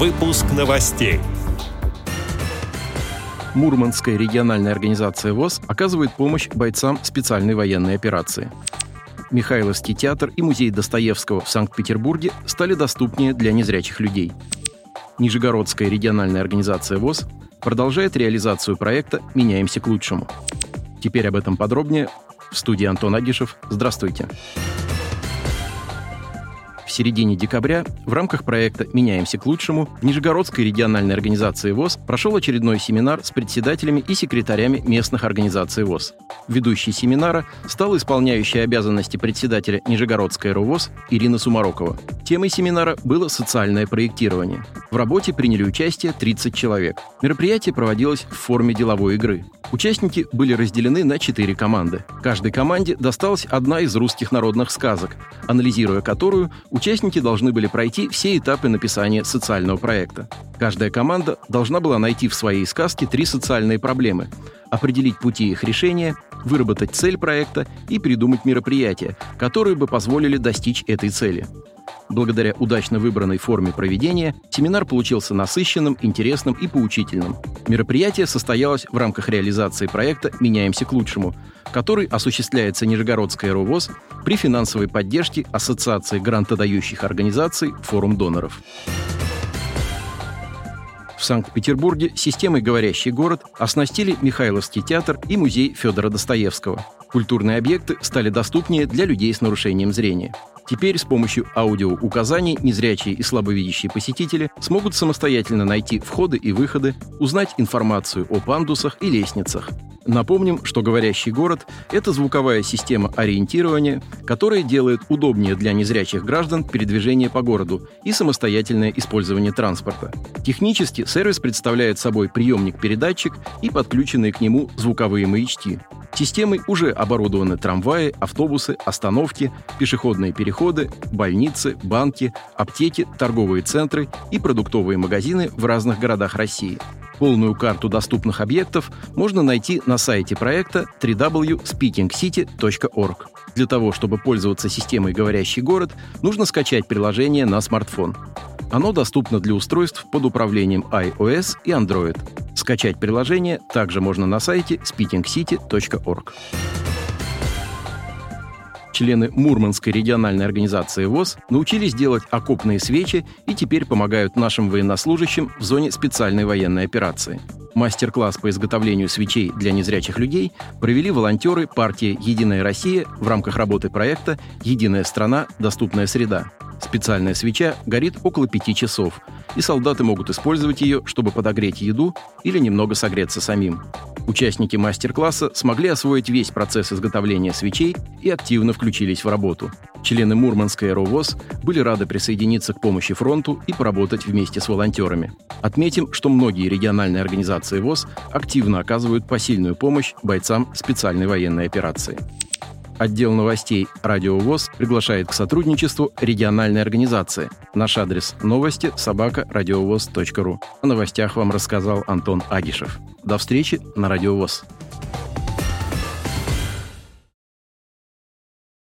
Выпуск новостей. Мурманская региональная организация ВОЗ оказывает помощь бойцам специальной военной операции. Михайловский театр и музей Достоевского в Санкт-Петербурге стали доступнее для незрячих людей. Нижегородская региональная организация ВОЗ продолжает реализацию проекта «Меняемся к лучшему». Теперь об этом подробнее в студии Антон Агишев. Здравствуйте. В середине декабря в рамках проекта «Меняемся к лучшему» в Нижегородской региональной организации ВОЗ прошел очередной семинар с председателями и секретарями местных организаций ВОЗ. Ведущей семинара стала исполняющая обязанности председателя Нижегородской РУВОЗ Ирина Сумарокова. Темой семинара было социальное проектирование. В работе приняли участие 30 человек. Мероприятие проводилось в форме деловой игры. Участники были разделены на четыре команды. Каждой команде досталась одна из русских народных сказок, анализируя которую участники должны были пройти все этапы написания социального проекта. Каждая команда должна была найти в своей сказке три социальные проблемы, определить пути их решения, выработать цель проекта и придумать мероприятия, которые бы позволили достичь этой цели. Благодаря удачно выбранной форме проведения семинар получился насыщенным, интересным и поучительным. Мероприятие состоялось в рамках реализации проекта «Меняемся к лучшему», который осуществляется Нижегородской РУВОЗ при финансовой поддержке Ассоциации грантодающих организаций «Форум доноров». В Санкт-Петербурге системой «Говорящий город» оснастили Михайловский театр и музей Федора Достоевского. Культурные объекты стали доступнее для людей с нарушением зрения. Теперь с помощью аудиоуказаний незрячие и слабовидящие посетители смогут самостоятельно найти входы и выходы, узнать информацию о пандусах и лестницах. Напомним, что «Говорящий город» — это звуковая система ориентирования, которая делает удобнее для незрячих граждан передвижение по городу и самостоятельное использование транспорта. Технически сервис представляет собой приемник-передатчик и подключенные к нему звуковые маячки. Системой уже оборудованы трамваи, автобусы, остановки, пешеходные переходы, больницы, банки, аптеки, торговые центры и продуктовые магазины в разных городах России. Полную карту доступных объектов можно найти на сайте проекта www.speakingcity.org. Для того, чтобы пользоваться системой «Говорящий город», нужно скачать приложение на смартфон. Оно доступно для устройств под управлением iOS и Android. Скачать приложение также можно на сайте speakingcity.org. Члены Мурманской региональной организации ВОЗ научились делать окопные свечи и теперь помогают нашим военнослужащим в зоне специальной военной операции. Мастер-класс по изготовлению свечей для незрячих людей провели волонтеры партии «Единая Россия» в рамках работы проекта «Единая страна. Доступная среда». Специальная свеча горит около пяти часов, и солдаты могут использовать ее, чтобы подогреть еду или немного согреться самим. Участники мастер-класса смогли освоить весь процесс изготовления свечей и активно включились в работу. Члены Мурманской РОВОЗ были рады присоединиться к помощи фронту и поработать вместе с волонтерами. Отметим, что многие региональные организации ВОЗ активно оказывают посильную помощь бойцам специальной военной операции. Отдел новостей «Радио ВОЗ» приглашает к сотрудничеству региональной организации. Наш адрес – новости собака. О новостях вам рассказал Антон Агишев. До встречи на «Радио ВОЗ».